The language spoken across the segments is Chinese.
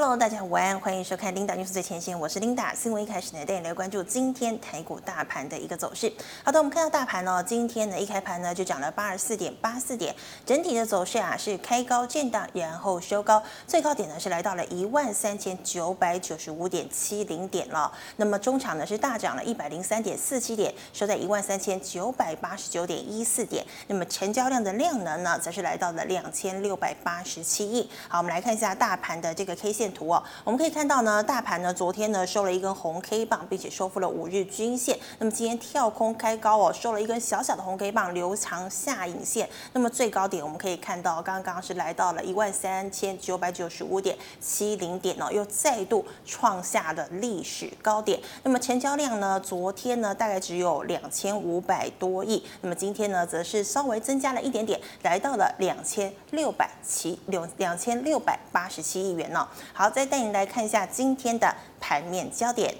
Hello，大家午安，欢迎收看 Linda News 最前线，我是 Linda。新闻一开始呢，带你来关注今天台股大盘的一个走势。好的，我们看到大盘呢，今天呢一开盘呢就涨了八十四点八四点，整体的走势啊是开高见荡，然后收高，最高点呢是来到了一万三千九百九十五点七零点了。那么中场呢是大涨了一百零三点四七点，收在一万三千九百八十九点一四点。那么成交量的量能呢，则是来到了两千六百八十七亿。好，我们来看一下大盘的这个 K 线图哦，我们可以看到呢，大盘呢昨天呢收了一根红 K 棒，并且收复了五日均线。那么今天跳空开高哦，收了一根小小的红 K 棒，留长下影线。那么最高点我们可以看到，刚刚是来到了一万三千九百九十五点七零点哦，又再度创下了历史高点。那么成交量呢，昨天呢大概只有两千五百多亿，那么今天呢则是稍微增加了一点点，来到了两千六百七六两千六百八十七亿元呢。好，再带您来看一下今天的盘面焦点。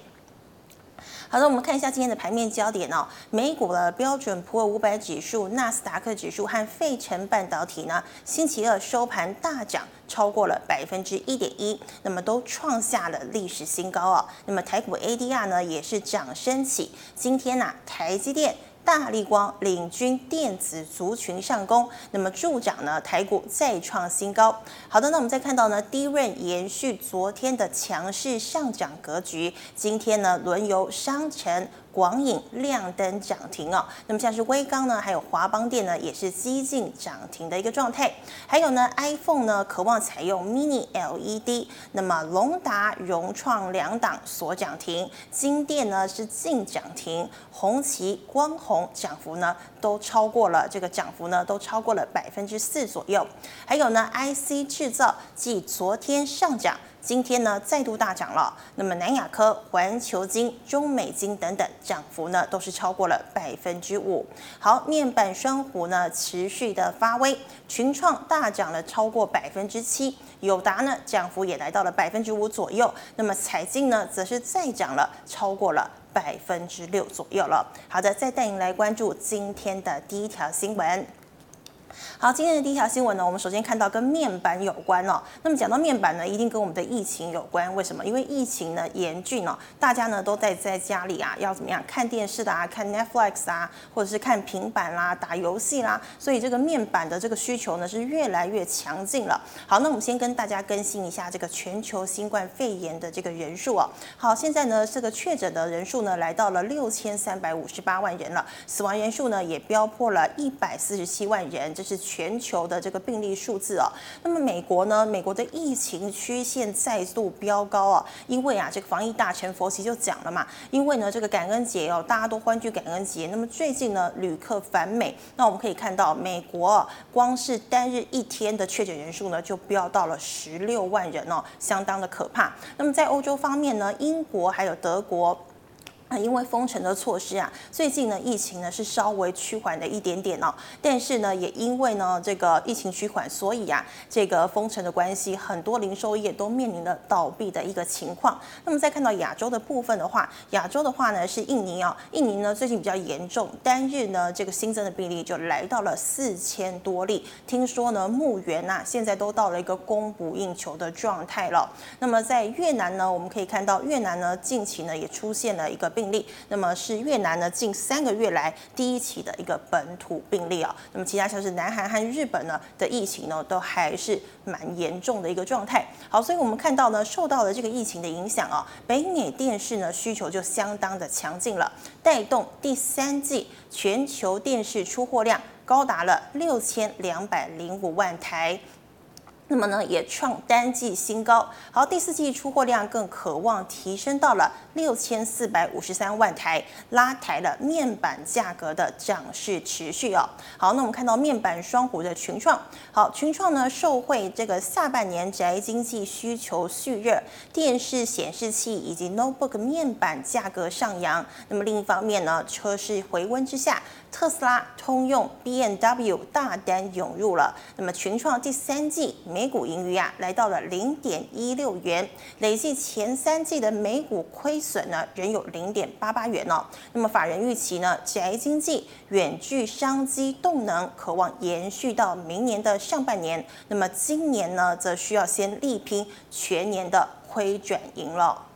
好的，我们看一下今天的盘面焦点哦。美股的标准普尔五百指数、纳斯达克指数和费城半导体呢，星期二收盘大涨超过了百分之一点一，那么都创下了历史新高哦。那么台股 ADR 呢也是涨升起，今天呐、啊，台积电。大力光领军电子族群上攻，那么助涨呢，台股再创新高。好的，那我们再看到呢低润延续昨天的强势上涨格局，今天呢轮由商城。广影亮灯涨停哦，那么像是威刚呢，还有华邦电呢，也是几近涨停的一个状态。还有呢，iPhone 呢，渴望采用 Mini LED，那么龙达、融创两档所涨停，金电呢是净涨停，红旗、光弘涨幅呢都超过了这个涨幅呢都超过了百分之四左右。还有呢，IC 制造继昨天上涨。今天呢，再度大涨了。那么南亚科、环球金、中美金等等涨幅呢，都是超过了百分之五。好，面板双虎呢，持续的发威，群创大涨了超过百分之七，友达呢涨幅也来到了百分之五左右。那么彩晶呢，则是再涨了超过了百分之六左右了。好的，再带您来关注今天的第一条新闻。好，今天的第一条新闻呢，我们首先看到跟面板有关哦。那么讲到面板呢，一定跟我们的疫情有关。为什么？因为疫情呢严峻哦，大家呢都在在家里啊，要怎么样看电视的啊，看 Netflix 啊，或者是看平板啦、打游戏啦，所以这个面板的这个需求呢是越来越强劲了。好，那我们先跟大家更新一下这个全球新冠肺炎的这个人数哦。好，现在呢这个确诊的人数呢来到了六千三百五十八万人了，死亡人数呢也飙破了一百四十七万人，这是全球的这个病例数字哦，那么美国呢？美国的疫情曲线再度飙高啊，因为啊，这个防疫大臣佛奇就讲了嘛，因为呢，这个感恩节哦，大家都欢聚感恩节。那么最近呢，旅客返美，那我们可以看到，美国光是单日一天的确诊人数呢，就飙到了十六万人哦，相当的可怕。那么在欧洲方面呢，英国还有德国。啊，因为封城的措施啊，最近呢疫情呢是稍微趋缓了一点点哦，但是呢也因为呢这个疫情趋缓，所以啊这个封城的关系，很多零售业都面临了倒闭的一个情况。那么再看到亚洲的部分的话，亚洲的话呢是印尼哦，印尼呢最近比较严重，单日呢这个新增的病例就来到了四千多例。听说呢墓园呐现在都到了一个供不应求的状态了。那么在越南呢，我们可以看到越南呢近期呢也出现了一个。病例，那么是越南呢近三个月来第一起的一个本土病例啊。那么其他像是南韩和日本呢的疫情呢都还是蛮严重的一个状态。好，所以我们看到呢受到了这个疫情的影响啊，北美电视呢需求就相当的强劲了，带动第三季全球电视出货量高达了六千两百零五万台。那么呢，也创单季新高。好，第四季出货量更渴望提升到了六千四百五十三万台，拉抬了面板价格的涨势持续哦。好，那我们看到面板双虎的群创，好，群创呢受惠这个下半年宅经济需求续热，电视显示器以及 notebook 面板价格上扬。那么另一方面呢，车市回温之下。特斯拉、通用、BMW 大单涌入了，那么群创第三季每股盈余啊，来到了零点一六元，累计前三季的每股亏损呢，仍有零点八八元哦。那么法人预期呢，宅经济远距商机动能，可望延续到明年的上半年。那么今年呢，则需要先力拼全年的亏转盈了。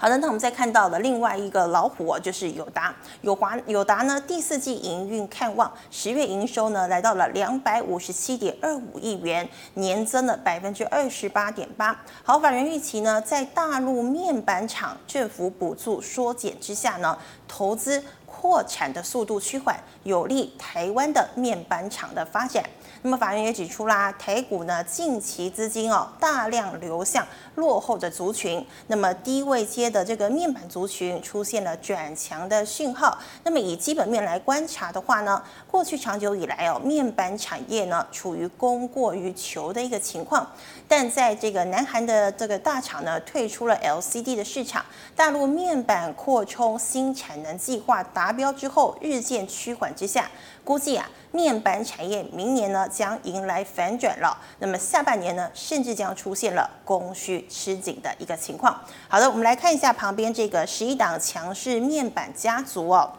好的，那我们再看到的另外一个老虎就是友达，友华友达呢第四季营运看望，十月营收呢来到了两百五十七点二五亿元，年增了百分之二十八点八。好，法人预期呢，在大陆面板厂政府补助缩减之下呢，投资扩产的速度趋缓，有利台湾的面板厂的发展。那么法人也指出啦，台股呢近期资金哦大量流向落后的族群，那么低位阶的这个面板族群出现了转强的讯号。那么以基本面来观察的话呢，过去长久以来哦面板产业呢处于供过于求的一个情况，但在这个南韩的这个大厂呢退出了 LCD 的市场，大陆面板扩充新产能计划达标之后，日渐趋缓之下。估计啊，面板产业明年呢将迎来反转了。那么下半年呢，甚至将出现了供需吃紧的一个情况。好的，我们来看一下旁边这个十一档强势面板家族哦。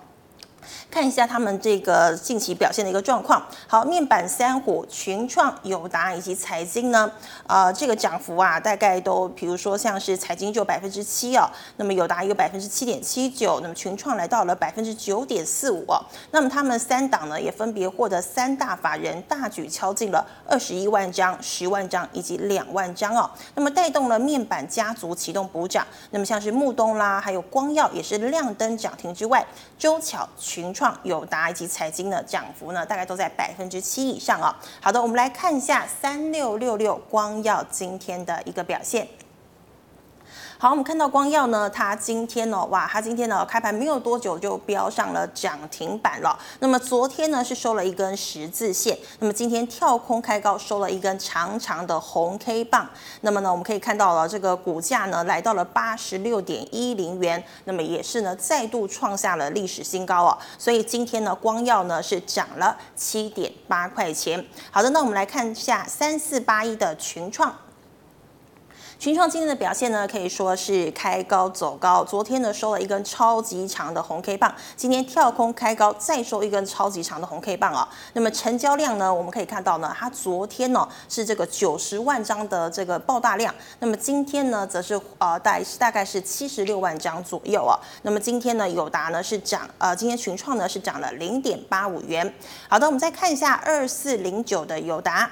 看一下他们这个近期表现的一个状况。好，面板三虎群创、友达以及财经呢，呃，这个涨幅啊，大概都，比如说像是财经就百分之七哦，那么友达有百分之七点七九，那么群创来到了百分之九点四五哦。那么他们三档呢，也分别获得三大法人大举敲进了二十一万张、十万张以及两万张哦。那么带动了面板家族启动补涨。那么像是木东啦，还有光耀也是亮灯涨停之外，周巧。群创、友达以及财经的涨幅呢，大概都在百分之七以上啊。好的，我们来看一下三六六六光耀今天的一个表现。好，我们看到光耀呢，它今天呢，哇，它今天呢开盘没有多久就飙上了涨停板了。那么昨天呢是收了一根十字线，那么今天跳空开高收了一根长长的红 K 棒。那么呢，我们可以看到了这个股价呢来到了八十六点一零元，那么也是呢再度创下了历史新高哦。所以今天呢光耀呢是涨了七点八块钱。好的，那我们来看一下三四八一的群创。群创今天的表现呢，可以说是开高走高。昨天呢收了一根超级长的红 K 棒，今天跳空开高，再收一根超级长的红 K 棒啊。那么成交量呢，我们可以看到呢，它昨天呢是这个九十万张的这个爆大量，那么今天呢则是呃大大概是七十六万张左右啊。那么今天呢友达呢是涨呃，今天群创呢是涨了零点八五元。好的，我们再看一下二四零九的友达。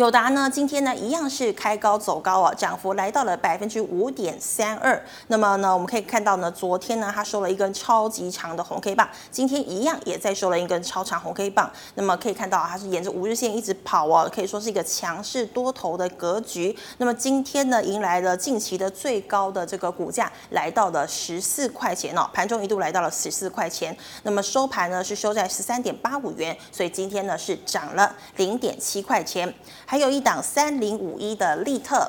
友达呢，今天呢一样是开高走高啊，涨幅来到了百分之五点三二。那么呢，我们可以看到呢，昨天呢它收了一根超级长的红 K 棒，今天一样也在收了一根超长红 K 棒。那么可以看到它是沿着五日线一直跑哦，可以说是一个强势多头的格局。那么今天呢，迎来了近期的最高的这个股价，来到了十四块钱哦，盘中一度来到了十四块钱。那么收盘呢是收在十三点八五元，所以今天呢是涨了零点七块钱。还有一档三零五一的力特。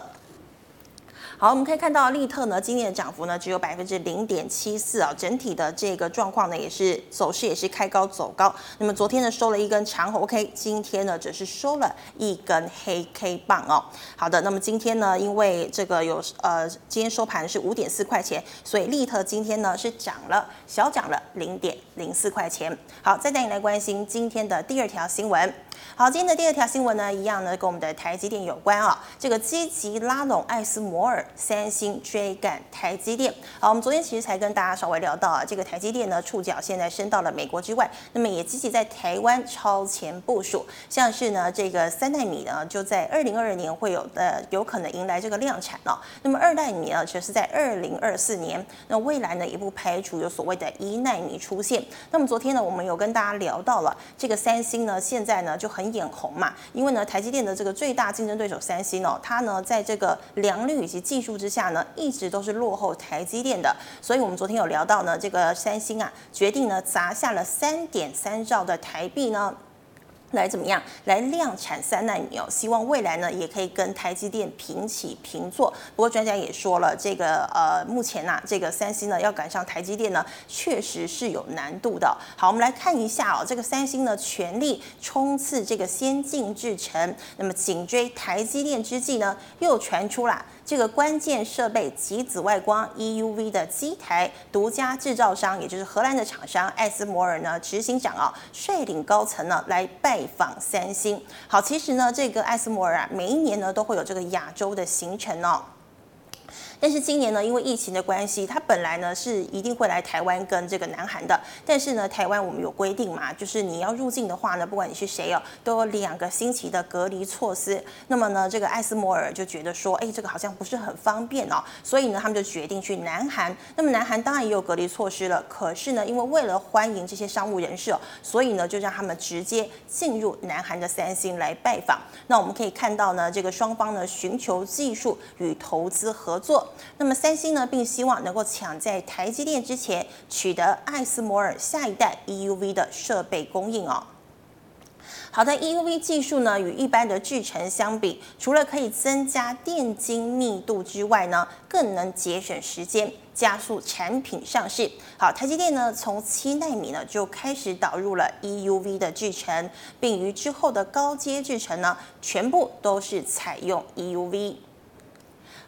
好，我们可以看到力特呢，今天的涨幅呢只有百分之零点七四啊，整体的这个状况呢也是走势也是开高走高。那么昨天呢收了一根长红 K，今天呢只是收了一根黑 K 棒哦。好的，那么今天呢因为这个有呃今天收盘是五点四块钱，所以力特今天呢是涨了小涨了零点零四块钱。好，再带你来关心今天的第二条新闻。好，今天的第二条新闻呢，一样呢跟我们的台积电有关啊。这个积极拉拢艾斯摩尔，三星追赶台积电。好，我们昨天其实才跟大家稍微聊到啊，这个台积电呢触角现在伸到了美国之外，那么也积极在台湾超前部署，像是呢这个三奈米呢就在二零二二年会有的有可能迎来这个量产了。那么二奈米呢则是在二零二四年，那未来呢也不排除有所谓的一奈米出现。那么昨天呢我们有跟大家聊到了这个三星呢现在呢就很。眼红嘛，因为呢，台积电的这个最大竞争对手三星哦，它呢在这个良率以及技术之下呢，一直都是落后台积电的。所以我们昨天有聊到呢，这个三星啊，决定呢砸下了三点三兆的台币呢。来怎么样来量产三奈米哦？希望未来呢也可以跟台积电平起平坐。不过专家也说了，这个呃目前呐、啊，这个三星呢要赶上台积电呢，确实是有难度的。好，我们来看一下哦，这个三星呢全力冲刺这个先进制程，那么紧追台积电之际呢，又传出了。这个关键设备及紫外光 EUV 的机台独家制造商，也就是荷兰的厂商艾斯摩尔呢，执行长啊率领高层呢来拜访三星。好，其实呢，这个艾斯摩尔啊，每一年呢都会有这个亚洲的行程哦。但是今年呢，因为疫情的关系，他本来呢是一定会来台湾跟这个南韩的。但是呢，台湾我们有规定嘛，就是你要入境的话呢，不管你是谁哦，都有两个星期的隔离措施。那么呢，这个艾斯摩尔就觉得说，哎，这个好像不是很方便哦，所以呢，他们就决定去南韩。那么南韩当然也有隔离措施了，可是呢，因为为了欢迎这些商务人士哦，所以呢，就让他们直接进入南韩的三星来拜访。那我们可以看到呢，这个双方呢寻求技术与投资合作。那么三星呢，并希望能够抢在台积电之前取得艾斯摩尔下一代 EUV 的设备供应哦。好的，EUV 技术呢，与一般的制程相比，除了可以增加电晶密度之外呢，更能节省时间，加速产品上市。好，台积电呢，从七纳米呢就开始导入了 EUV 的制程，并于之后的高阶制程呢，全部都是采用 EUV。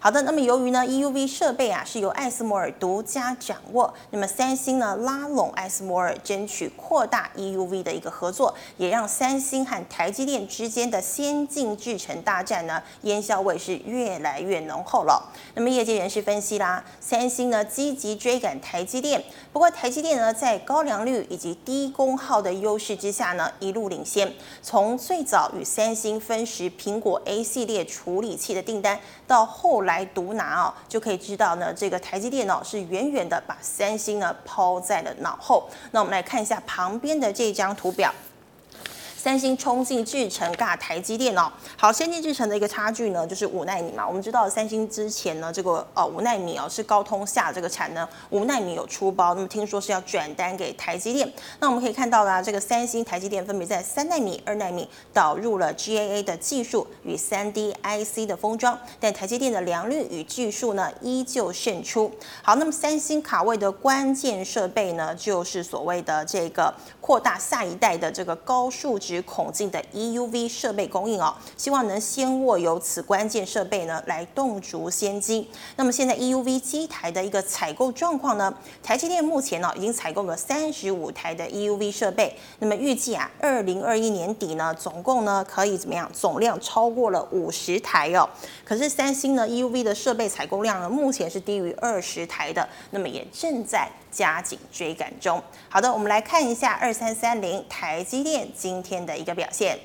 好的，那么由于呢，EUV 设备啊是由艾斯摩尔独家掌握，那么三星呢拉拢艾斯摩尔，争取扩大 EUV 的一个合作，也让三星和台积电之间的先进制程大战呢烟硝味是越来越浓厚了。那么业界人士分析啦，三星呢积极追赶台积电，不过台积电呢在高良率以及低功耗的优势之下呢一路领先，从最早与三星分食苹果 A 系列处理器的订单，到后来。来独拿哦，就可以知道呢，这个台积电脑是远远的把三星呢抛在了脑后。那我们来看一下旁边的这张图表。三星冲进制程，尬台积电哦。好，先进制程的一个差距呢，就是五纳米嘛。我们知道三星之前呢，这个呃五纳米哦是高通下这个产能，五奈米有出包，那么听说是要转单给台积电。那我们可以看到啦，这个三星、台积电分别在三纳米、二纳米导入了 GAA 的技术与三 D IC 的封装，但台积电的良率与技术呢依旧胜出。好，那么三星卡位的关键设备呢，就是所谓的这个扩大下一代的这个高数值。孔径的 EUV 设备供应哦，希望能先握有此关键设备呢，来动足先机。那么现在 EUV 机台的一个采购状况呢，台积电目前呢已经采购了三十五台的 EUV 设备，那么预计啊，二零二一年底呢，总共呢可以怎么样？总量超过了五十台哦。可是三星呢 EUV 的设备采购量呢，目前是低于二十台的，那么也正在。加紧追赶中。好的，我们来看一下二三三零台积电今天的一个表现。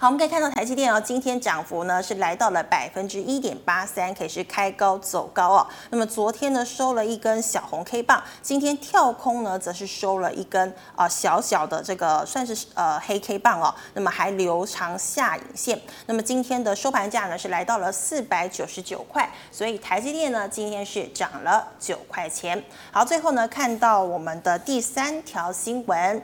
好，我们可以看到台积电哦，今天涨幅呢是来到了百分之一点八三，可以是开高走高哦。那么昨天呢收了一根小红 K 棒，今天跳空呢则是收了一根啊、呃、小小的这个算是呃黑 K 棒哦。那么还留长下影线。那么今天的收盘价呢是来到了四百九十九块，所以台积电呢今天是涨了九块钱。好，最后呢看到我们的第三条新闻。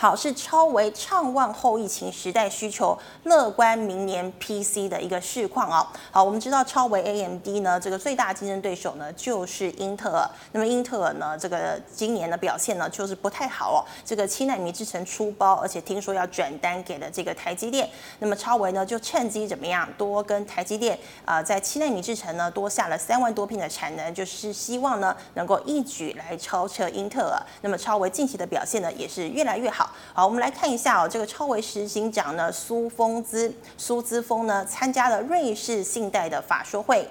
好，是超微畅旺后疫情时代需求，乐观明年 PC 的一个市况哦。好，我们知道超微 AMD 呢，这个最大竞争对手呢就是英特尔。那么英特尔呢，这个今年的表现呢就是不太好哦。这个七纳米制程出包，而且听说要转单给了这个台积电。那么超微呢就趁机怎么样，多跟台积电啊、在七纳米制程呢多下了三万多片的产能，就是希望呢能够一举来超车英特尔。那么超微近期的表现呢也是越来越好。好，我们来看一下哦，这个超微执行长呢，苏峰兹苏姿丰呢，参加了瑞士信贷的法说会。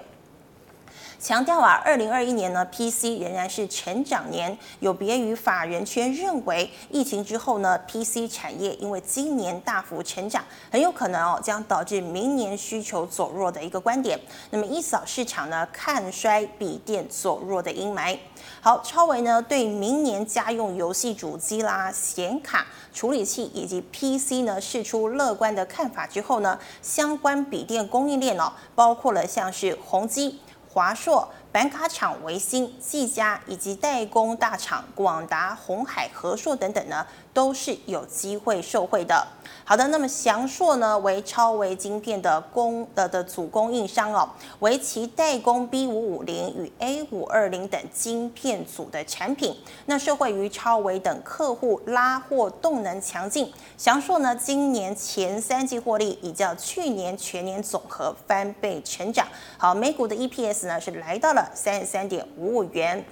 强调啊，二零二一年呢，PC 仍然是成长年，有别于法人圈认为，疫情之后呢，PC 产业因为今年大幅成长，很有可能哦将导致明年需求走弱的一个观点。那么一扫市场呢看衰笔电走弱的阴霾。好，超微呢对明年家用游戏主机啦、显卡、处理器以及 PC 呢释出乐观的看法之后呢，相关笔电供应链哦，包括了像是宏基。华硕、板卡厂维星、技嘉以及代工大厂广达、鸿海、和硕等等呢，都是有机会受惠的。好的，那么祥硕呢为超微晶片的供的的主供应商哦，为其代工 B 五五零与 A 五二零等晶片组的产品。那受惠于超微等客户拉货动能强劲，祥硕呢今年前三季获利已较去年全年总和翻倍成长。好，每股的 EPS 呢是来到了三十三点五五元。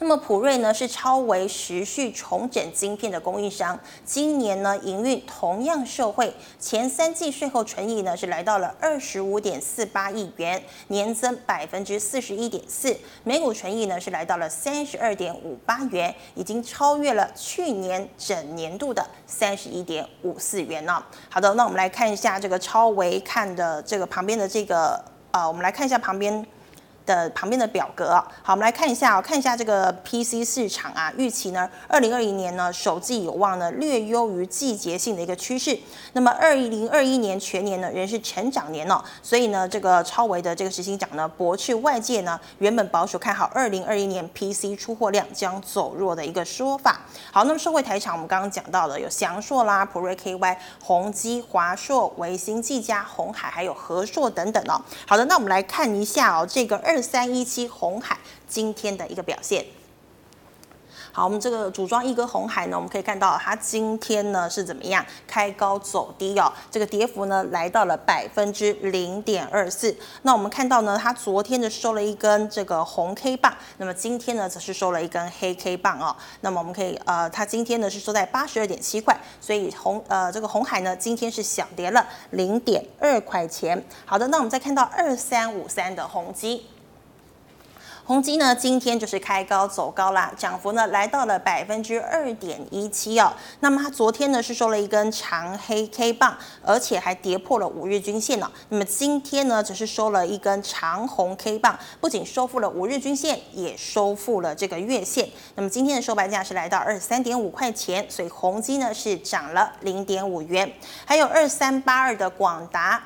那么普瑞呢是超微时序重整晶片的供应商，今年呢营运同样受惠，前三季税后纯益呢是来到了二十五点四八亿元，年增百分之四十一点四，每股纯益呢是来到了三十二点五八元，已经超越了去年整年度的三十一点五四元了。好的，那我们来看一下这个超微看的这个旁边的这个啊、呃，我们来看一下旁边。的旁边的表格，好，我们来看一下哦，看一下这个 PC 市场啊，预期呢，二零二一年呢，首季有望呢略优于季节性的一个趋势。那么二零二一年全年呢仍是成长年哦，所以呢，这个超微的这个执行长呢驳斥外界呢原本保守看好二零二一年 PC 出货量将走弱的一个说法。好，那么社会台厂，我们刚刚讲到的有祥硕啦、普瑞 KY、宏基、华硕、微星、技嘉、鸿海，还有和硕等等哦。好的，那我们来看一下哦，这个二。三一七红海今天的一个表现。好，我们这个组装一哥红海呢，我们可以看到它今天呢是怎么样开高走低哦，这个跌幅呢来到了百分之零点二四。那我们看到呢，它昨天呢收了一根这个红 K 棒，那么今天呢则是收了一根黑 K 棒哦。那么我们可以呃，它今天呢是收在八十二点七块，所以红呃这个红海呢今天是小跌了零点二块钱。好的，那我们再看到二三五三的宏基。宏基呢，今天就是开高走高啦，涨幅呢来到了百分之二点一七哦。那么它昨天呢是收了一根长黑 K 棒，而且还跌破了五日均线呢。那么今天呢只是收了一根长红 K 棒，不仅收复了五日均线，也收复了这个月线。那么今天的收盘价是来到二十三点五块钱，所以宏基呢是涨了零点五元。还有二三八二的广达。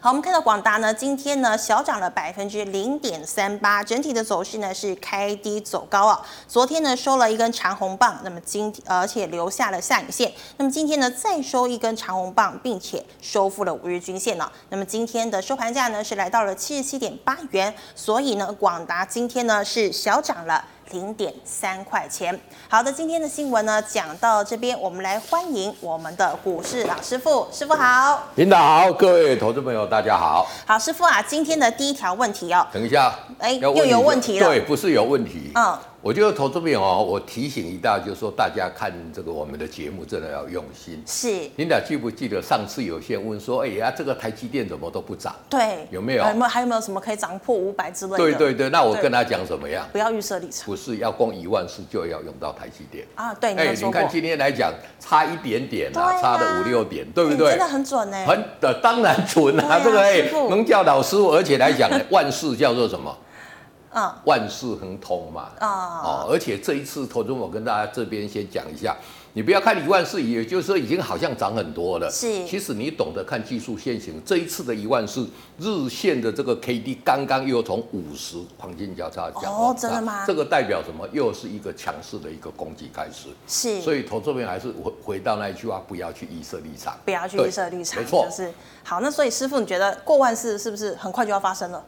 好，我们看到广达呢，今天呢小涨了百分之零点三八，整体的走势呢是开低走高啊。昨天呢收了一根长红棒，那么今天而且留下了下影线，那么今天呢再收一根长红棒，并且收复了五日均线了。那么今天的收盘价呢是来到了七十七点八元，所以呢广达今天呢是小涨了。零点三块钱。好的，今天的新闻呢讲到这边，我们来欢迎我们的股市老师傅，师傅好，领导好，各位投资朋友大家好。好，师傅啊，今天的第一条问题哦，等一下，哎，又有问题了，对，不是有问题，嗯。我觉得投资朋友哦，我提醒一大，就是说大家看这个我们的节目真的要用心。是，你俩记不记得上次有些人问说，哎呀，这个台积电怎么都不涨？对，有没有？还有没有还有没有什么可以涨破五百之类的？对对对，那我跟他讲怎么样？不要预设立场。不是要攻一万四就要用到台积电啊？对，哎，你看今天来讲差一点点啊，差了五六点，对不对？真的很准呢。很的，当然准啊，这个哎，能叫老师傅，而且来讲，万事叫做什么？嗯，万事亨通嘛，啊、哦，而且这一次投资我跟大家这边先讲一下，你不要看一万四，也就是说已经好像涨很多了。是，其实你懂得看技术线型，这一次的一万四日线的这个 K D 刚刚又从五十黄金交叉讲哦，真的吗？这个代表什么？又是一个强势的一个攻击开始。是，所以投资边还是回回到那一句话，不要去预设立场，不要去预设立场，没错。就是好，那所以师傅，你觉得过万四是不是很快就要发生了？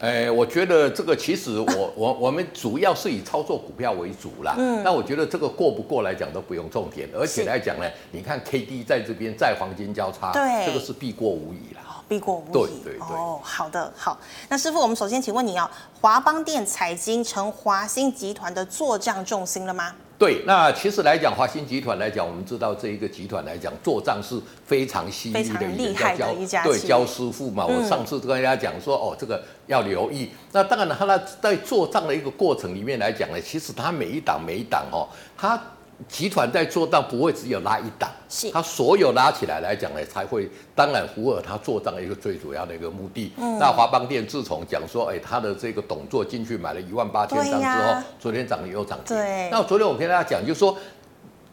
哎，我觉得这个其实我 我我们主要是以操作股票为主啦。嗯。那我觉得这个过不过来讲都不用重点，而且来讲呢，你看 K D 在这边在黄金交叉，对，这个是必过无疑啦。必过无疑。对对对。哦，好的好。那师傅，我们首先请问你哦，华邦电、彩晶成华兴集团的作帐重心了吗？对，那其实来讲，华兴集团来讲，我们知道这一个集团来讲，做账是非常犀利的一家交，对，焦师傅嘛。我上次跟大家讲说，哦，这个要留意。那当然了，他那在做账的一个过程里面来讲呢，其实他每一档每一档哦，他。集团在做账不会只有拉一档，是它所有拉起来来讲呢，才会当然符合它做账的一个最主要的一个目的。嗯，那华邦电自从讲说，哎，他的这个董座进去买了一万八千张之后，昨天涨了又涨停。对，那昨天我跟大家讲，就是说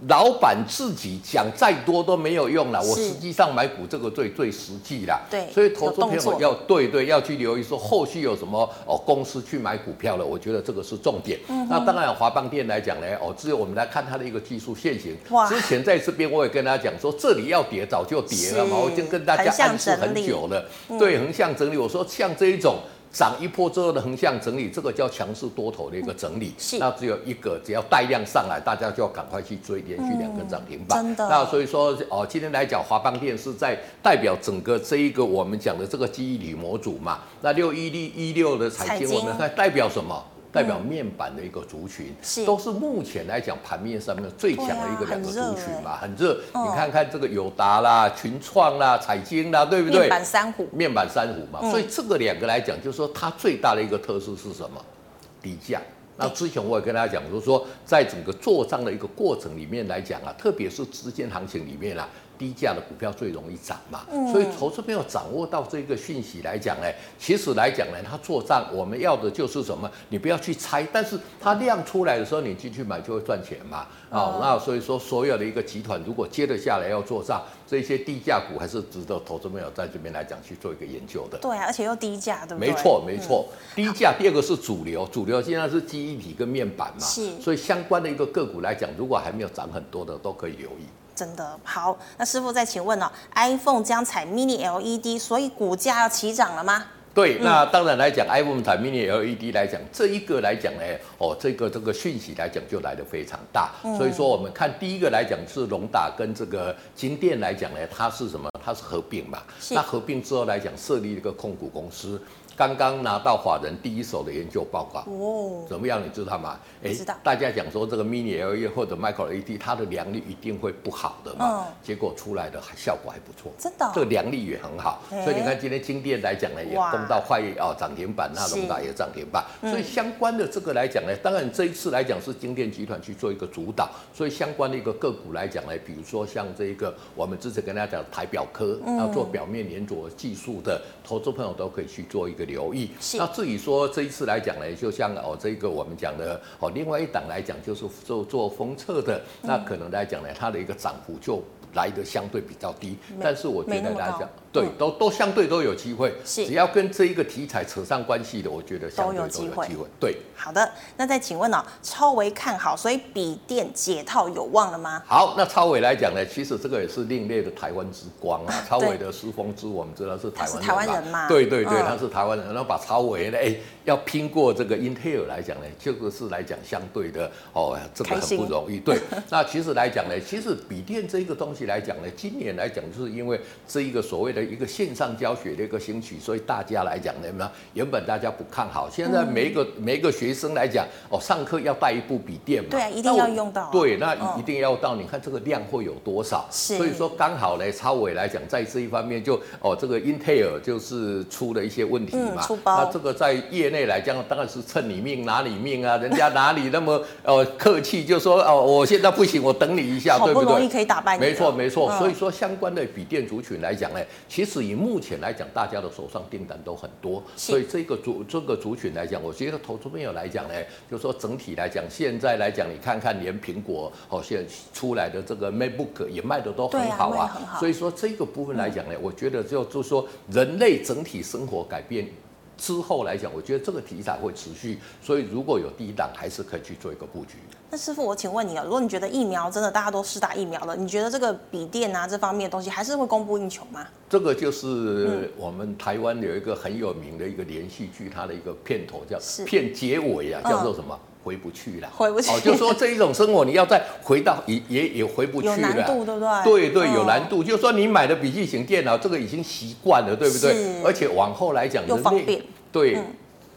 老板自己讲再多都没有用了，我实际上买股这个最最实际啦。对，所以投资朋友要对对要去留意说后续有什么哦公司去买股票了，我觉得这个是重点。嗯、那当然华邦电来讲呢，哦，只有我们来看它的一个技术线型。哇，之前在这边我也跟大家讲说，这里要跌早就跌了嘛，我已经跟大家暗示很久了。对，横向整理，我说像这一种。涨一波之后的横向整理，这个叫强势多头的一个整理。是，那只有一个，只要带量上来，大家就要赶快去追，连续两根涨停板。真的。那所以说，哦，今天来讲，华邦电是在代表整个这一个我们讲的这个记忆体模组嘛。那六一六一六的彩晶，我们看代表什么？代表面板的一个族群，是都是目前来讲盘面上面最强的一个两个族群嘛，很热。你看看这个友达啦、群创啦、彩晶啦，对不对？面板三虎，面板三虎嘛。所以这个两个来讲，就是说它最大的一个特色是什么？底价。那之前我也跟大家讲，就是说在整个做账的一个过程里面来讲啊，特别是资金行情里面啊。低价的股票最容易涨嘛，所以投资朋友掌握到这个讯息来讲呢，其实来讲呢，它做账我们要的就是什么？你不要去猜，但是它量出来的时候，你进去买就会赚钱嘛。啊，那所以说所有的一个集团如果接得下来要做账，这些低价股还是值得投资朋友在这边来讲去做一个研究的。对啊，而且又低价，对不对？没错，没错。低价，第二个是主流，主流现在是记忆体跟面板嘛，是。所以相关的一个个股来讲，如果还没有涨很多的，都可以留意。真的好，那师傅再请问哦，iPhone 将采 Mini LED，所以股价要起涨了吗？对，那当然来讲，iPhone 采 Mini LED 来讲，这一个来讲呢，哦，这个这个讯息来讲就来得非常大。所以说，我们看第一个来讲是龙达跟这个金电来讲呢，它是什么？它是合并嘛？那合并之后来讲，设立一个控股公司。刚刚拿到法人第一手的研究报告哦，怎么样？你知道吗？哎。大家讲说这个 Mini LED 或者 Micro LED，它的良率一定会不好的嘛？结果出来的效果还不错，真的。这个良率也很好，所以你看今天金电来讲呢，也攻到快哦涨停板，那龙达也涨停板。所以相关的这个来讲呢，当然这一次来讲是金电集团去做一个主导，所以相关的一个个股来讲呢，比如说像这一个我们之前跟大家讲台表科，要做表面粘着技术的投资朋友都可以去做一个。留意。那至于说这一次来讲呢，就像哦这个我们讲的哦，另外一档来讲就是做做封测的，那可能来讲呢，它的一个涨幅就来的相对比较低。但是我觉得来讲。对，都都相对都有机会，是只要跟这一个题材扯上关系的，我觉得相对都有机会。对，好的，那再请问哦，超微看好，所以笔电解套有望了吗？好，那超微来讲呢，其实这个也是另类的台湾之光啊。超微的施峰之，我们知道是台湾人，台湾人嘛？对对对，他是台湾人，然后把超微呢，哎，要拼过这个英特尔来讲呢，这个是来讲相对的哦，这个很不容易。对，那其实来讲呢，其实笔电这个东西来讲呢，今年来讲就是因为这一个所谓的。一个线上教学的一个兴起，所以大家来讲呢，原本大家不看好，现在每一个、嗯、每一个学生来讲，哦，上课要带一部笔电嘛，对啊，一定要用到，对，那一定要到，嗯、你看这个量会有多少？是，所以说刚好呢，超伟来讲，在这一方面就哦，这个英特尔就是出了一些问题嘛，嗯、出包，那这个在业内来讲，当然是趁你命拿你命啊，人家哪里那么呃客气，就说哦，我现在不行，我等你一下，对不对？好不容易可以打败你，没错没错，所以说相关的笔电族群来讲呢。其实以目前来讲，大家的手上订单都很多，所以这个族这个族群来讲，我觉得投资朋友来讲呢，就是说整体来讲，现在来讲，你看看连苹果哦，现在出来的这个 MacBook 也卖的都很好啊，所以说这个部分来讲呢，我觉得就就是说人类整体生活改变。之后来讲，我觉得这个题材会持续，所以如果有低档，还是可以去做一个布局。那师傅，我请问你啊，如果你觉得疫苗真的大家都试打疫苗了，你觉得这个笔电啊这方面的东西还是会供不应求吗？这个就是我们台湾有一个很有名的一个连续剧，它的一个片头叫片结尾啊，叫做什么？嗯回不去了，回不去。哦，就说这一种生活，你要再回到也也也回不去了。有难度，对不对？对对，有难度。就说你买的笔记型电脑，这个已经习惯了，对不对？而且往后来讲，又方便。对，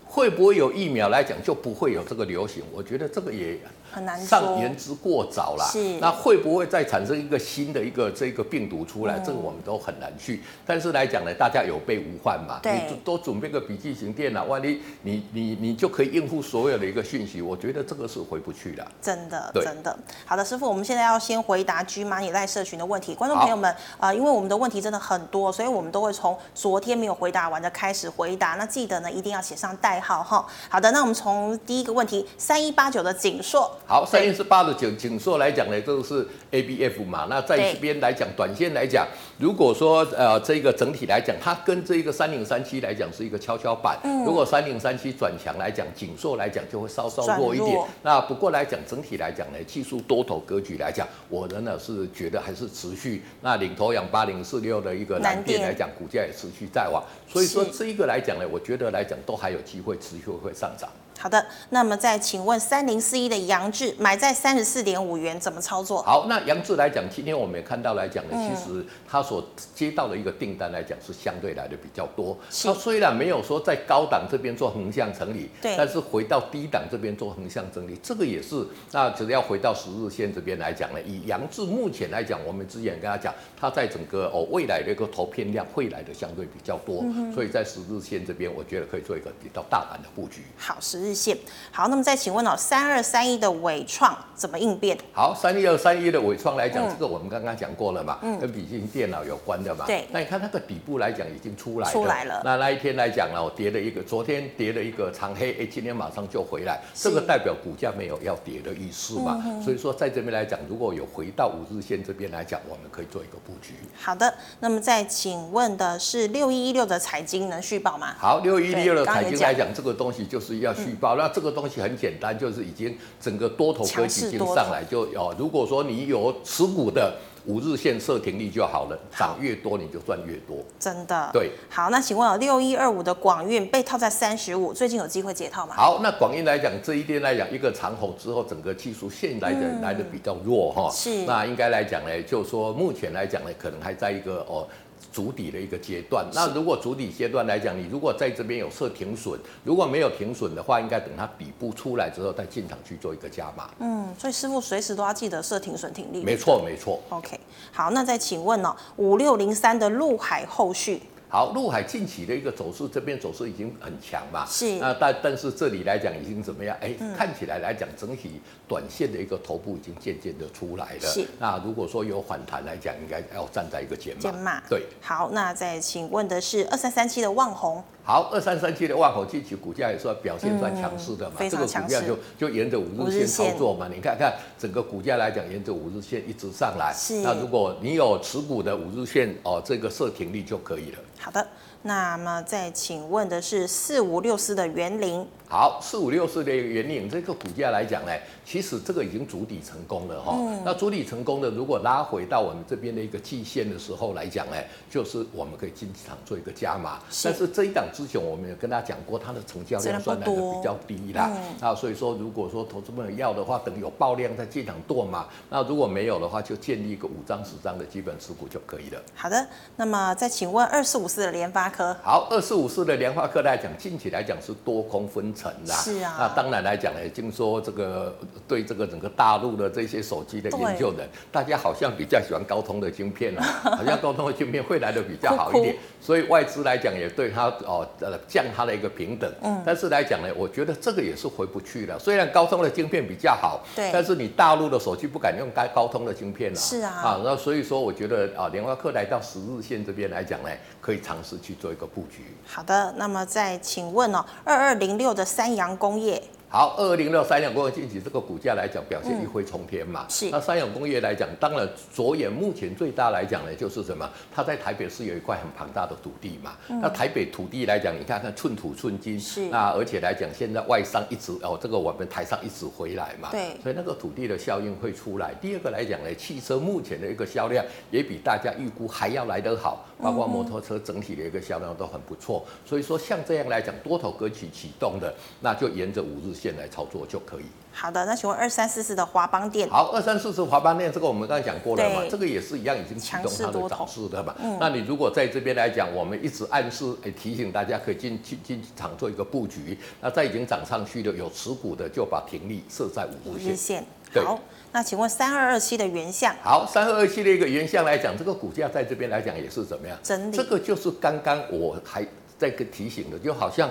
会不会有疫苗来讲，就不会有这个流行？我觉得这个也。很难上言之过早啦，是那会不会再产生一个新的一个这个病毒出来？嗯、这个我们都很难去。但是来讲呢，大家有备无患嘛，对你多准备个笔记型电脑，万一你你你就可以应付所有的一个讯息。我觉得这个是回不去的，真的真的。好的，师傅，我们现在要先回答 GMoney Live 社群的问题。观众朋友们啊、呃，因为我们的问题真的很多，所以我们都会从昨天没有回答完的开始回答。那记得呢，一定要写上代号哈。好的，那我们从第一个问题，三一八九的景硕。好，三零四八的景景硕来讲呢，这个是 ABF 嘛。那在这边来讲，短线来讲，如果说呃这个整体来讲，它跟这个三零三七来讲是一个跷跷板。嗯。如果三零三七转强来讲，景硕来讲就会稍稍弱一点。那不过来讲，整体来讲呢，技术多头格局来讲，我仍然是觉得还是持续。那领头羊八零四六的一个蓝电来讲，股价也持续在往。所以说这一个来讲呢，我觉得来讲都还有机会持续会上涨。好的，那么再请问三零四一的杨志买在三十四点五元，怎么操作？好，那杨志来讲，今天我们也看到来讲呢，其实他所接到的一个订单来讲是相对来的比较多。他虽然没有说在高档这边做横向整理，对，但是回到低档这边做横向整理，这个也是。那只要回到十日线这边来讲呢，以杨志目前来讲，我们之前跟他讲，他在整个哦未来的一个投片量会来的相对比较多，所以在十日线这边，我觉得可以做一个比较大胆的布局。好，十日线好。那么再请问哦，三二三一的伟创怎么应变？好，三一二三一的伟创来讲，这个我们刚刚讲过了嘛，嗯、跟笔记型电脑有关的嘛。对。那你看它的底部来讲已经出来了。出来了。那那一天来讲呢，我跌了一个，昨天跌了一个长黑，哎，今天马上就回来，这个代表股价没有要跌的意思嘛。嗯、所以说在这边来讲，如果有回到五日线这边来讲，我们可以做一个布局。好的。那么再请问的是六一一六的财经能续保吗？好，六一一六的财经来讲，这个东西就是要续那这个东西很简单，就是。已经整个多头格局已经上来，就哦，如果说你有持股的五日线设停利就好了，涨越多你就赚越多，真的。对，好，那请问啊六一二五的广运被套在三十五，最近有机会解套吗？好，那广运来讲，这一天来讲，一个长红之后，整个技术线来的、嗯、来的比较弱哈，是，那应该来讲呢，就说目前来讲呢，可能还在一个哦。筑底的一个阶段，那如果筑底阶段来讲，你如果在这边有设停损，如果没有停损的话，应该等它底部出来之后再进场去做一个加码。嗯，所以师傅随时都要记得设停损停利。没错，没错。OK，好，那再请问哦，五六零三的陆海后续。好，陆海近期的一个走势，这边走势已经很强嘛。是。那但但是这里来讲已经怎么样？哎，嗯、看起来来讲，整体短线的一个头部已经渐渐的出来了。是。那如果说有反弹来讲，应该要站在一个减码。减码。对。好，那再请问的是二三三七的旺宏。好，二三三七的旺宏近期股价也算表现算强势的嘛。嗯、这个股价就就沿着五日线操作嘛。你看看整个股价来讲，沿着五日线一直上来。是。那如果你有持股的五日线哦，这个设停力就可以了。好的，那么再请问的是四五六四的园林。好，四五六四的园林这个股价来讲呢，其实这个已经筑底成功了哈。嗯、那筑底成功的，如果拉回到我们这边的一个季线的时候来讲呢，就是我们可以进场做一个加码。是。但是这一档之前我们有跟大家讲过，它的成交量算来的比较低啦。嗯、那所以说，如果说投资朋友要的话，等有爆量再进场剁嘛。那如果没有的话，就建立一个五张十张的基本持股就可以了。好的，那么再请问二四五四的联发科。好，二四五四的联发科来讲，近期来讲是多空分层啦。是啊。那当然来讲呢，听说这个对这个整个大陆的这些手机的研究人，大家好像比较喜欢高通的晶片啊，好像高通的晶片会来的比较好一点，所以外资来讲也对它哦呃降它的一个平等。嗯。但是来讲呢，我觉得这个也是回不去了。虽然高通的晶片比较好，对，但是你大陆的手机不敢用该高通的晶片了。是啊。啊，那所以说我觉得啊，联发科来到十日线这边来讲呢，可以尝试去做一个布局。好的，那么再请问哦，二二零六的三洋工业。好，二二零六三阳工业近期这个股价来讲表现一飞冲天嘛。嗯、是。那三阳工业来讲，当然着眼目前最大来讲呢，就是什么？它在台北市有一块很庞大的土地嘛。嗯、那台北土地来讲，你看看寸土寸金。是。那而且来讲，现在外商一直哦，这个我们台商一直回来嘛。对。所以那个土地的效应会出来。第二个来讲呢，汽车目前的一个销量也比大家预估还要来得好，包括摩托车整体的一个销量都很不错。所以说像这样来讲，多头格局启动的，那就沿着五日线来操作就可以。好的，那请问二三四四的华邦电？好，二三四四华邦电这个我们刚才讲过了嘛，对这个也是一样，已经启动它的涨势的嘛。嗯、那你如果在这边来讲，我们一直暗示、欸、提醒大家可以进进进场做一个布局。那在已经涨上去的有持股的，就把停利设在五日线。线对好，那请问三二二七的原相？好，三二二七的一个原相来讲，这个股价在这边来讲也是怎么样？整理。这个就是刚刚我还在个提醒的，就好像。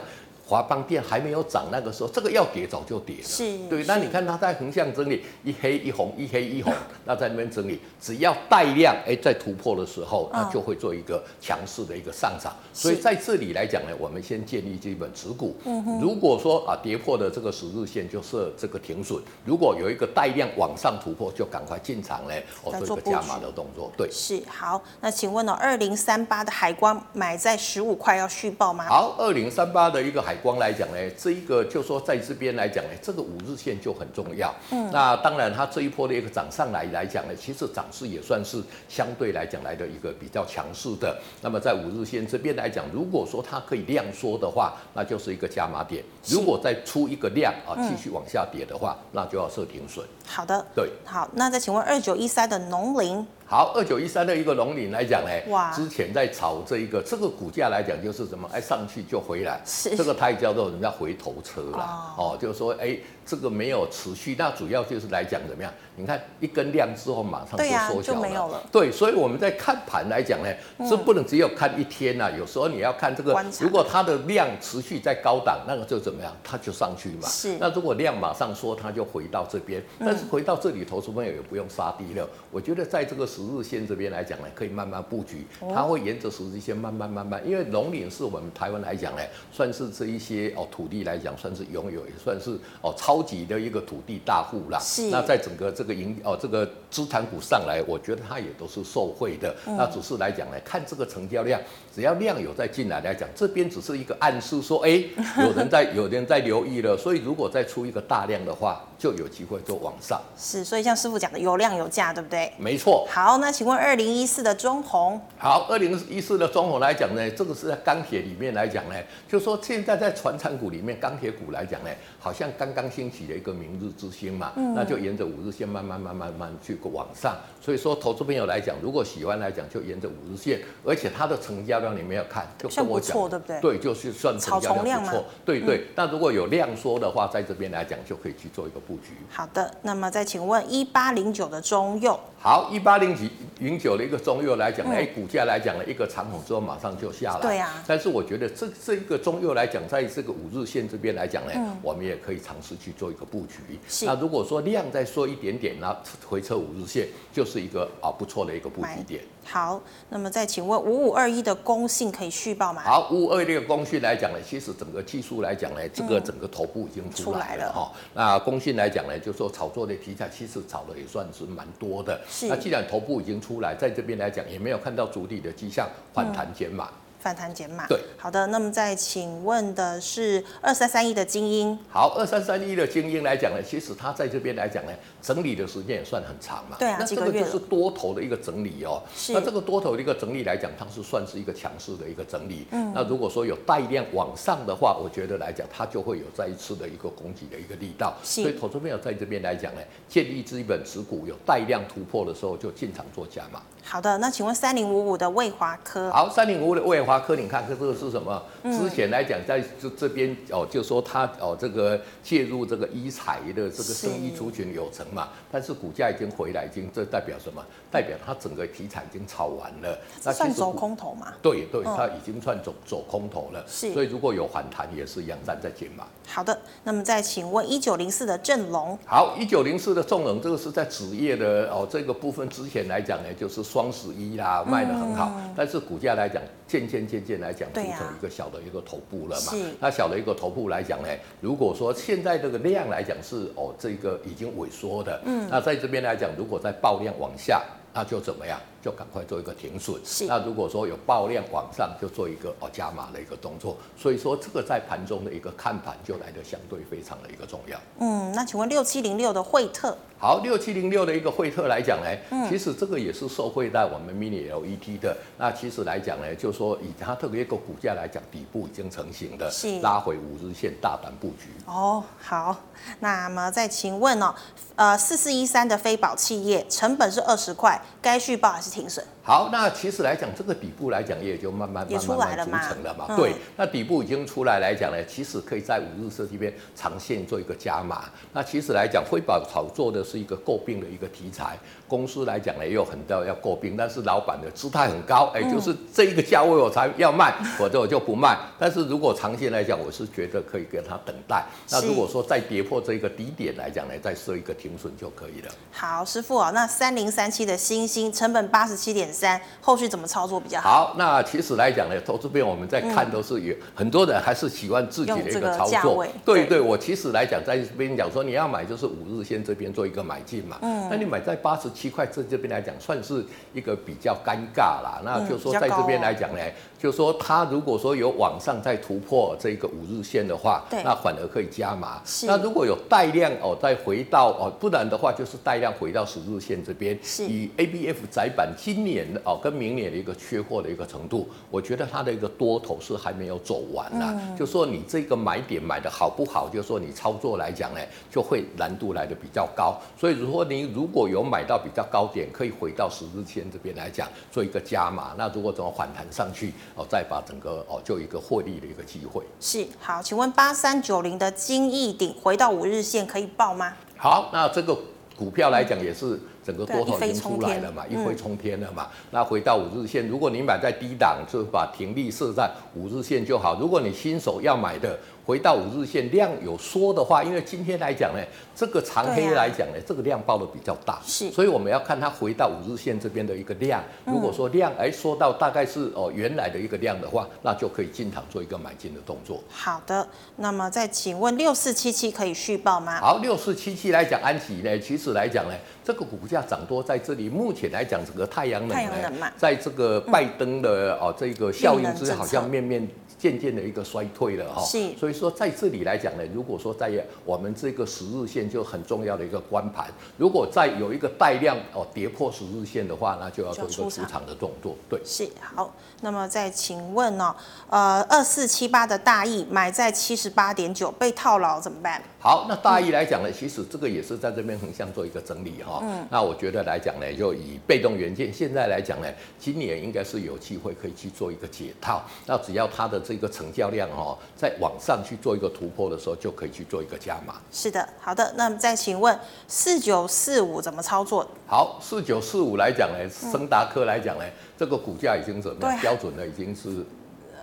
华邦电还没有涨那个时候，这个要跌早就跌了。是，对。那你看它在横向整理，一黑一红，一黑一红，那在那边整理，只要带量，哎，在突破的时候，那就会做一个强势的一个上涨。所以在这里来讲呢，我们先建立基本持股。嗯如果说啊跌破的这个十日线，就设这个停损。如果有一个带量往上突破，就赶快进场嘞，哦，做一个加码的动作。对，是好。那请问呢，二零三八的海光买在十五块要续报吗？好，二零三八的一个海光来讲呢，这一个就说在这边来讲呢，这个五日线就很重要。嗯，那当然它这一波的一个涨上来来讲呢，其实涨势也算是相对来讲来的一个比较强势的。那么在五日线这边来讲，如果说它可以量缩的话，那就是一个加码点。如果再出一个量啊，继续往下跌的话，那就要设停损。好的，对，好，那再请问二九一三的农林。好，二九一三的一个龙岭来讲呢，哇，之前在炒这一个这个股价来讲就是什么？哎，上去就回来，是这个它也叫做人家回头车啦，哦，哦，就是说哎。这个没有持续，那主要就是来讲怎么样？你看一根量之后马上就缩小了，对，了对，所以我们在看盘来讲呢，是不能只有看一天呐、啊，有时候你要看这个，如果它的量持续在高档，那个就怎么样？它就上去嘛。是。那如果量马上缩，它就回到这边。但是回到这里，投资朋友也不用杀低了。我觉得在这个十日线这边来讲呢，可以慢慢布局，它会沿着十日线慢慢慢慢，因为龙岭是我们台湾来讲呢，算是这一些哦土地来讲，算是拥有，也算是哦超。超级的一个土地大户啦，是。那在整个这个营哦，这个资产股上来，我觉得它也都是受惠的。嗯、那只是来讲呢，看这个成交量，只要量有在进来来讲，这边只是一个暗示说，哎，有人在有人在留意了。所以如果再出一个大量的话，就有机会做往上。是，所以像师傅讲的，有量有价，对不对？没错。好，那请问二零一四的中红？好，二零一四的中红来讲呢，这个是在钢铁里面来讲呢，就说现在在传产股里面，钢铁股来讲呢，好像刚刚兴起了一个明日之星嘛，嗯、那就沿着五日线慢慢慢慢慢去往上。所以说，投资朋友来讲，如果喜欢来讲，就沿着五日线，而且它的成交量你没有看，就跟我讲，对不对？对，就是算成交量不错，对对。那、嗯、如果有量缩的话，在这边来讲，就可以去做一个布局。好的，那么再请问一八零九的中佑。好，一八零几零九的一个中右来讲，哎、嗯，股价来讲呢，一个长红之后马上就下来。对啊。但是我觉得这这一个中右来讲，在这个五日线这边来讲呢，嗯、我们也可以尝试去做一个布局。是。那如果说量再缩一点点，那回撤五日线就是一个啊不错的一个布局点。好，那么再请问五五二一的公信可以续报吗？好，五五二一的公信来讲呢，其实整个技术来讲呢，这个整个头部已经出来了哈、嗯。那公信来讲呢，就是说炒作的题材其实炒的也算是蛮多的。是那既然头部已经出来，在这边来讲也没有看到主体的迹象，反弹减码。嗯反弹减码。对，好的。那么再请问的是二三三一的精英。好，二三三一的精英来讲呢，其实它在这边来讲呢，整理的时间也算很长嘛。对啊，那这个就是多头的一个整理哦。是。那这个多头的一个整理来讲，它是算是一个强势的一个整理。嗯。那如果说有带量往上的话，我觉得来讲，它就会有再一次的一个攻击的一个力道。是。所以投资朋友在这边来讲呢，建立基本持股有带量突破的时候，就进场做加码。好的，那请问三零五五的卫华科？好，三零五五的卫华科，你看这个是什么？之前来讲，在这这边哦，就说他哦，这个介入这个医材的这个生意族群有成嘛，但是股价已经回来，已经这代表什么？代表它整个题材已经炒完了。那算走空头嘛？对对，它已经算走走空头了。是，所以如果有反弹，也是一样站在减嘛。好的，那么再请问一九零四的正龙？好，一九零四的正龙，这个是在纸业的哦，这个部分之前来讲呢，就是。双十一啦，卖的很好，嗯、但是股价来讲，渐渐渐渐来讲，形成一个小的一个头部了嘛。是那小的一个头部来讲呢，如果说现在这个量来讲是哦，这个已经萎缩的，嗯，那在这边来讲，如果再爆量往下，那就怎么样？就赶快做一个停损。是。那如果说有爆量往上，就做一个哦加码的一个动作。所以说这个在盘中的一个看盘就来的相对非常的一个重要。嗯，那请问六七零六的惠特？好，六七零六的一个惠特来讲呢，嗯、其实这个也是受惠在我们 mini LED 的。那其实来讲呢，就说以它特别一个股价来讲，底部已经成型的，是拉回五日线大胆布局。哦，好，那么再请问哦，呃，四四一三的飞宝企业成本是二十块，该续报还是？停损？好，那其实来讲，这个底部来讲也就慢慢慢慢慢组成了嘛。嗯、对，那底部已经出来来讲呢，其实可以在五日线这边长线做一个加码。那其实来讲，辉宝炒作的是一个诟病的一个题材，公司来讲呢也有很多要诟病，但是老板的姿态很高，哎，就是这一个价位我才要卖，否则我就不卖。但是如果长线来讲，我是觉得可以跟他等待。那如果说再跌破这个低点来讲呢，再设一个停损就可以了。好，师傅啊，那三零三七的星星成本八十七点三，后续怎么操作比较好？好，那其实来讲呢，投资边我们在看都是有、嗯、很多人还是喜欢自己的一个操作。对，对对，我其实来讲在这边讲说你要买就是五日线这边做一个买进嘛。嗯。那你买在八十七块这这边来讲，算是一个比较尴尬啦。那就说在这边来讲呢，嗯、就说它如果说有往上再突破这个五日线的话，那反而可以加码。那如果有带量哦，再回到哦，不然的话就是带量回到十日线这边。是。以 ABF 窄板今年哦跟明年的一个缺货的一个程度，我觉得它的一个多头是还没有走完呐。嗯、就说你这个买点买的好不好，就说你操作来讲呢，就会难度来的比较高。所以如果你如果有买到比较高点，可以回到十日线这边来讲做一个加码。那如果怎么反弹上去哦，再把整个哦就一个获利的一个机会。是好，请问八三九零的金逸鼎回到五日线可以报吗？好，那这个股票来讲也是。整个多头已经出来了嘛，一飞冲天了嘛。嗯、那回到五日线，如果你买在低档，就把停利设在五日线就好。如果你新手要买的，回到五日线量有缩的话，因为今天来讲呢，这个长黑来讲呢，啊、这个量报的比较大，是，所以我们要看它回到五日线这边的一个量。如果说量哎缩到大概是哦原来的一个量的话，那就可以进场做一个买进的动作。好的，那么再请问六四七七可以续报吗？好，六四七七来讲，安琪呢，其实来讲呢，这个股价涨多在这里，目前来讲整个太阳能呢，在这个拜登的哦这个效应之下，好像面面。渐渐的一个衰退了哈，是，所以说在这里来讲呢，如果说在我们这个十日线就很重要的一个关盘，如果再有一个带量哦跌破十日线的话，那就要做一个出场的动作。对，是好。那么再请问呢、哦，呃，二四七八的大意买在七十八点九，被套牢怎么办？好，那大意来讲呢，其实这个也是在这边横向做一个整理哈。嗯。那我觉得来讲呢，就以被动元件现在来讲呢，今年应该是有机会可以去做一个解套。那只要它的这个成交量哈，在往上去做一个突破的时候，就可以去做一个加码。是的，好的。那么再请问四九四五怎么操作？好，四九四五来讲呢，升达科来讲呢，这个股价已经怎么样？标准呢已经是。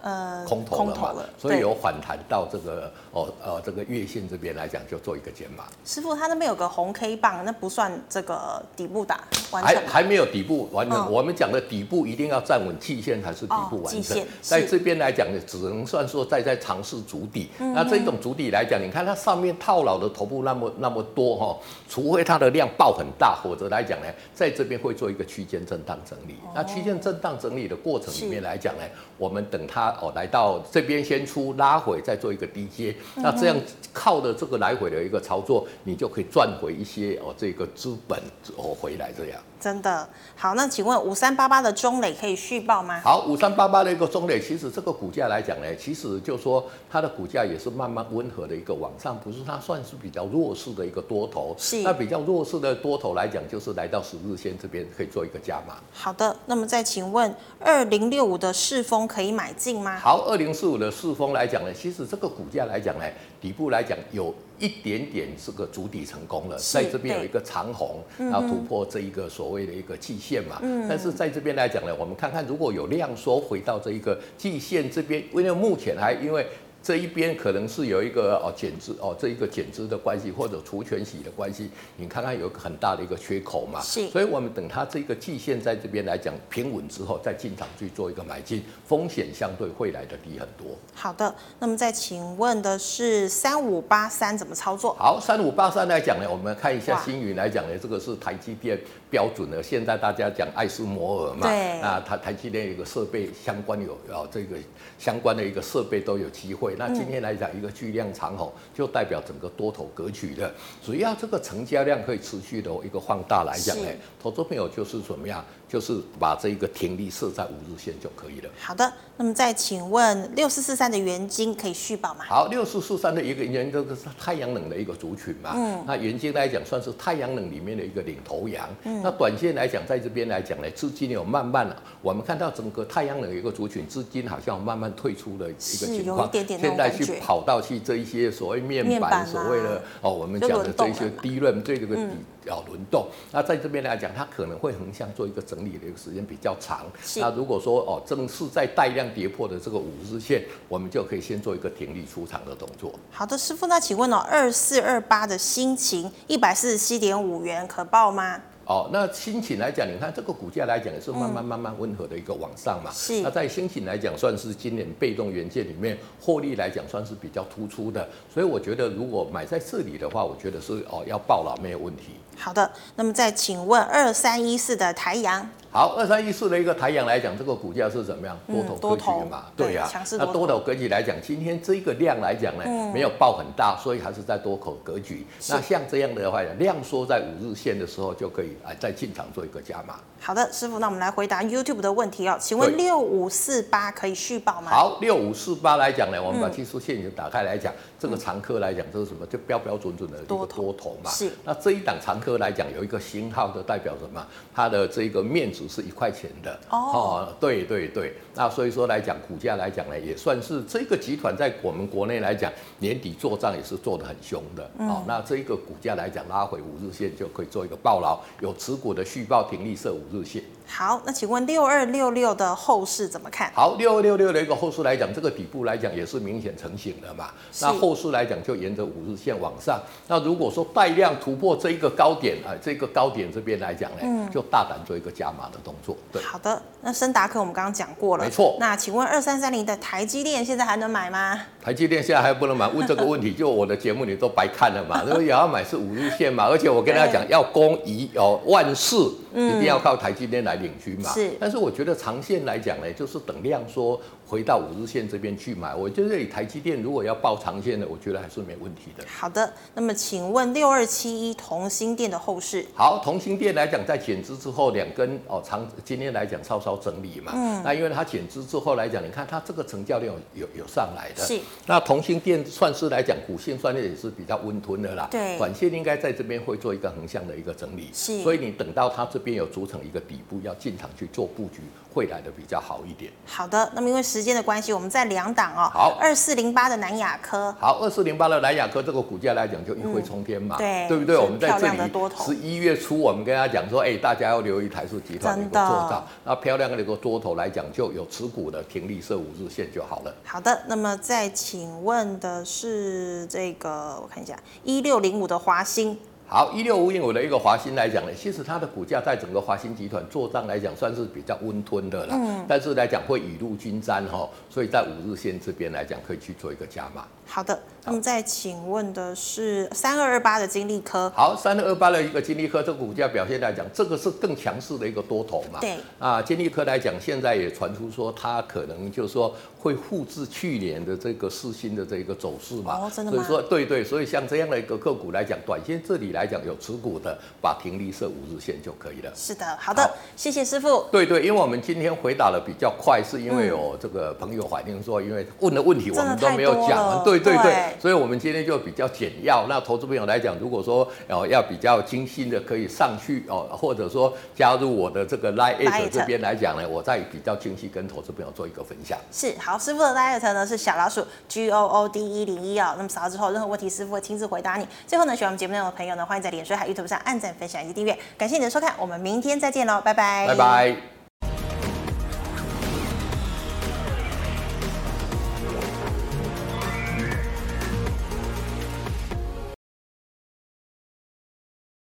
呃，空头了嘛，所以有反弹到这个哦呃这个月线这边来讲，就做一个减码。师傅，他那边有个红 K 棒，那不算这个底部打完成，还还没有底部完成。我们讲的底部一定要站稳季线还是底部完成。在这边来讲呢，只能算说在在尝试筑底。那这种筑底来讲，你看它上面套牢的头部那么那么多哈，除非它的量爆很大，否则来讲呢，在这边会做一个区间震荡整理。那区间震荡整理的过程里面来讲呢，我们等它。哦，来到这边先出拉回，再做一个低接，那这样靠着这个来回的一个操作，你就可以赚回一些哦，这个资本哦回来这样。真的好，那请问五三八八的中磊可以续报吗？好，五三八八的一个中磊，其实这个股价来讲呢，其实就说它的股价也是慢慢温和的一个往上，不是它算是比较弱势的一个多头。是。那比较弱势的多头来讲，就是来到十日线这边可以做一个加码。好的，那么再请问二零六五的世峰可以买进吗？好，二零四五的世峰来讲呢，其实这个股价来讲呢，底部来讲有。一点点这个筑底成功了，在这边有一个长红，然后突破这一个所谓的一个季线嘛。嗯。但是在这边来讲呢，我们看看如果有量缩回到这一个季线这边，因为目前还因为。这一边可能是有一个哦减资哦这一个减资的关系，或者除权息的关系，你看看有一个很大的一个缺口嘛，是，所以我们等它这个季线在这边来讲平稳之后，再进场去做一个买进，风险相对会来的低很多。好的，那么再请问的是三五八三怎么操作？好，三五八三来讲呢，我们看一下星云来讲呢，这个是台积电标准的，现在大家讲爱斯摩尔嘛，那它台积电有一个设备相关有哦这个相关的一个设备都有机会。那今天来讲，一个巨量长吼，就代表整个多头格局的。只要这个成交量可以持续的一个放大来讲呢，投资朋友就是怎么样，就是把这一个停力设在五日线就可以了。好的，那么再请问六四四三的元金可以续保吗？好，六四四三的一个原这个是太阳能的一个族群嘛，嗯，那元金来讲算是太阳能里面的一个领头羊，嗯，那短线来讲，在这边来讲呢，资金有慢慢了，我们看到整个太阳能的一个族群资金好像慢慢退出的一个情况，点点现在去跑到去这一些所谓面板，啊、所谓的哦，我们讲的这一些低润对这个底。嗯要轮动，那在这边来讲，它可能会横向做一个整理的一个时间比较长。那如果说哦，正是在带量跌破的这个五日线，我们就可以先做一个停利出场的动作。好的，师傅，那请问哦，二四二八的心情一百四十七点五元可报吗？哦，那新情来讲，你看这个股价来讲也是慢慢慢慢温和的一个往上嘛。是。那在新情来讲，算是今年被动元件里面获利来讲算是比较突出的，所以我觉得如果买在这里的话，我觉得是哦要爆了没有问题。好的，那么再请问二三一四的台阳。好，二三一四的一个台阳来讲，这个股价是怎么样？多头格局的嘛？对呀。那多头格局来讲，今天这个量来讲呢，没有爆很大，所以还是在多头格局。那像这样的话，量缩在五日线的时候，就可以啊再进场做一个加码。好的，师傅，那我们来回答 YouTube 的问题哦。请问六五四八可以续报吗？好，六五四八来讲呢，我们把技术线型打开来讲，这个常科来讲，这是什么？就标标准准的一个多头嘛。是。那这一档常科来讲，有一个星号的代表什么？它的这个面值是一块钱的。哦。对对对。那所以说来讲，股价来讲呢，也算是这个集团在我们国内来讲，年底做账也是做得很凶的。哦。那这一个股价来讲，拉回五日线就可以做一个抱牢，有持股的续报停利设五日线。好，那请问六二六六的后市怎么看？好，六二六六的一个后市来讲，这个底部来讲也是明显成型的嘛。那后市来讲就沿着五日线往上。那如果说带量突破这一个高点啊，这个高点这边来讲呢，嗯、就大胆做一个加码的动作。对，好的。那深达克我们刚刚讲过了，没错。那请问二三三零的台积电现在还能买吗？台积电现在还不能买，问这个问题就我的节目你都白看了嘛。如果也要买是五日线嘛，而且我跟大家讲要攻一哦万事。一定要靠台积电来领军嘛？是。但是我觉得长线来讲呢，就是等量说回到五日线这边去买。我觉得这里台积电如果要抱长线的，我觉得还是没问题的。好的，那么请问六二七一同心电的后市？好，同心电来讲，在减资之后两根哦长，今天来讲稍稍整理嘛。嗯。那因为它减资之后来讲，你看它这个成交量有有，有上来的。是。那同心电算是来讲，股性算是也是比较温吞的啦。对。短线应该在这边会做一个横向的一个整理。是。所以你等到它这。边有组成一个底部，要进场去做布局，会来的比较好一点。好的，那么因为时间的关系，我们在两档哦。好，二四零八的南亚科。好，二四零八的南亚科这个股价来讲就一飞冲天嘛，嗯、对，对不对？我们在这里十一月初，我们跟大家讲说，哎，大家要留意台塑集团的一个做账。那漂亮的一个多头来讲，就有持股的停利设五日线就好了。好的，那么再请问的是这个，我看一下一六零五的华新。好，一六五零五的一个华新来讲呢，其实它的股价在整个华新集团做账来讲，算是比较温吞的啦。嗯。但是来讲会雨露均沾哈，所以在五日线这边来讲，可以去做一个加码。好的，那么再请问的是三二二八的金利科。好，三二二八的一个金利科，这个股价表现来讲，这个是更强势的一个多头嘛。对。啊，金利科来讲，现在也传出说它可能就是说会复制去年的这个四星的这个走势嘛。哦，真的吗？所以说，对对，所以像这样的一个个股来讲，短线这里。来讲有持股的，把停利设五日线就可以了。是的，好的，好谢谢师傅。对对，因为我们今天回答的比较快，是因为有这个朋友反映说，因为问的问题我们都没有讲。对对对，对所以我们今天就比较简要。那投资朋友来讲，如果说哦要比较精心的，可以上去哦，或者说加入我的这个 LINE@ 这边来讲呢，我再比较精细跟投资朋友做一个分享。是，好，师傅的 LINE@ 呢是小老鼠 G O O D 一零一哦。那么扫了之后，任何问题师傅会亲自回答你。最后呢，喜欢我们节目内容的朋友呢，欢迎在脸书、还有 YouTube 上按赞、分享以及订阅。感谢你的收看，我们明天再见喽，拜拜。拜拜。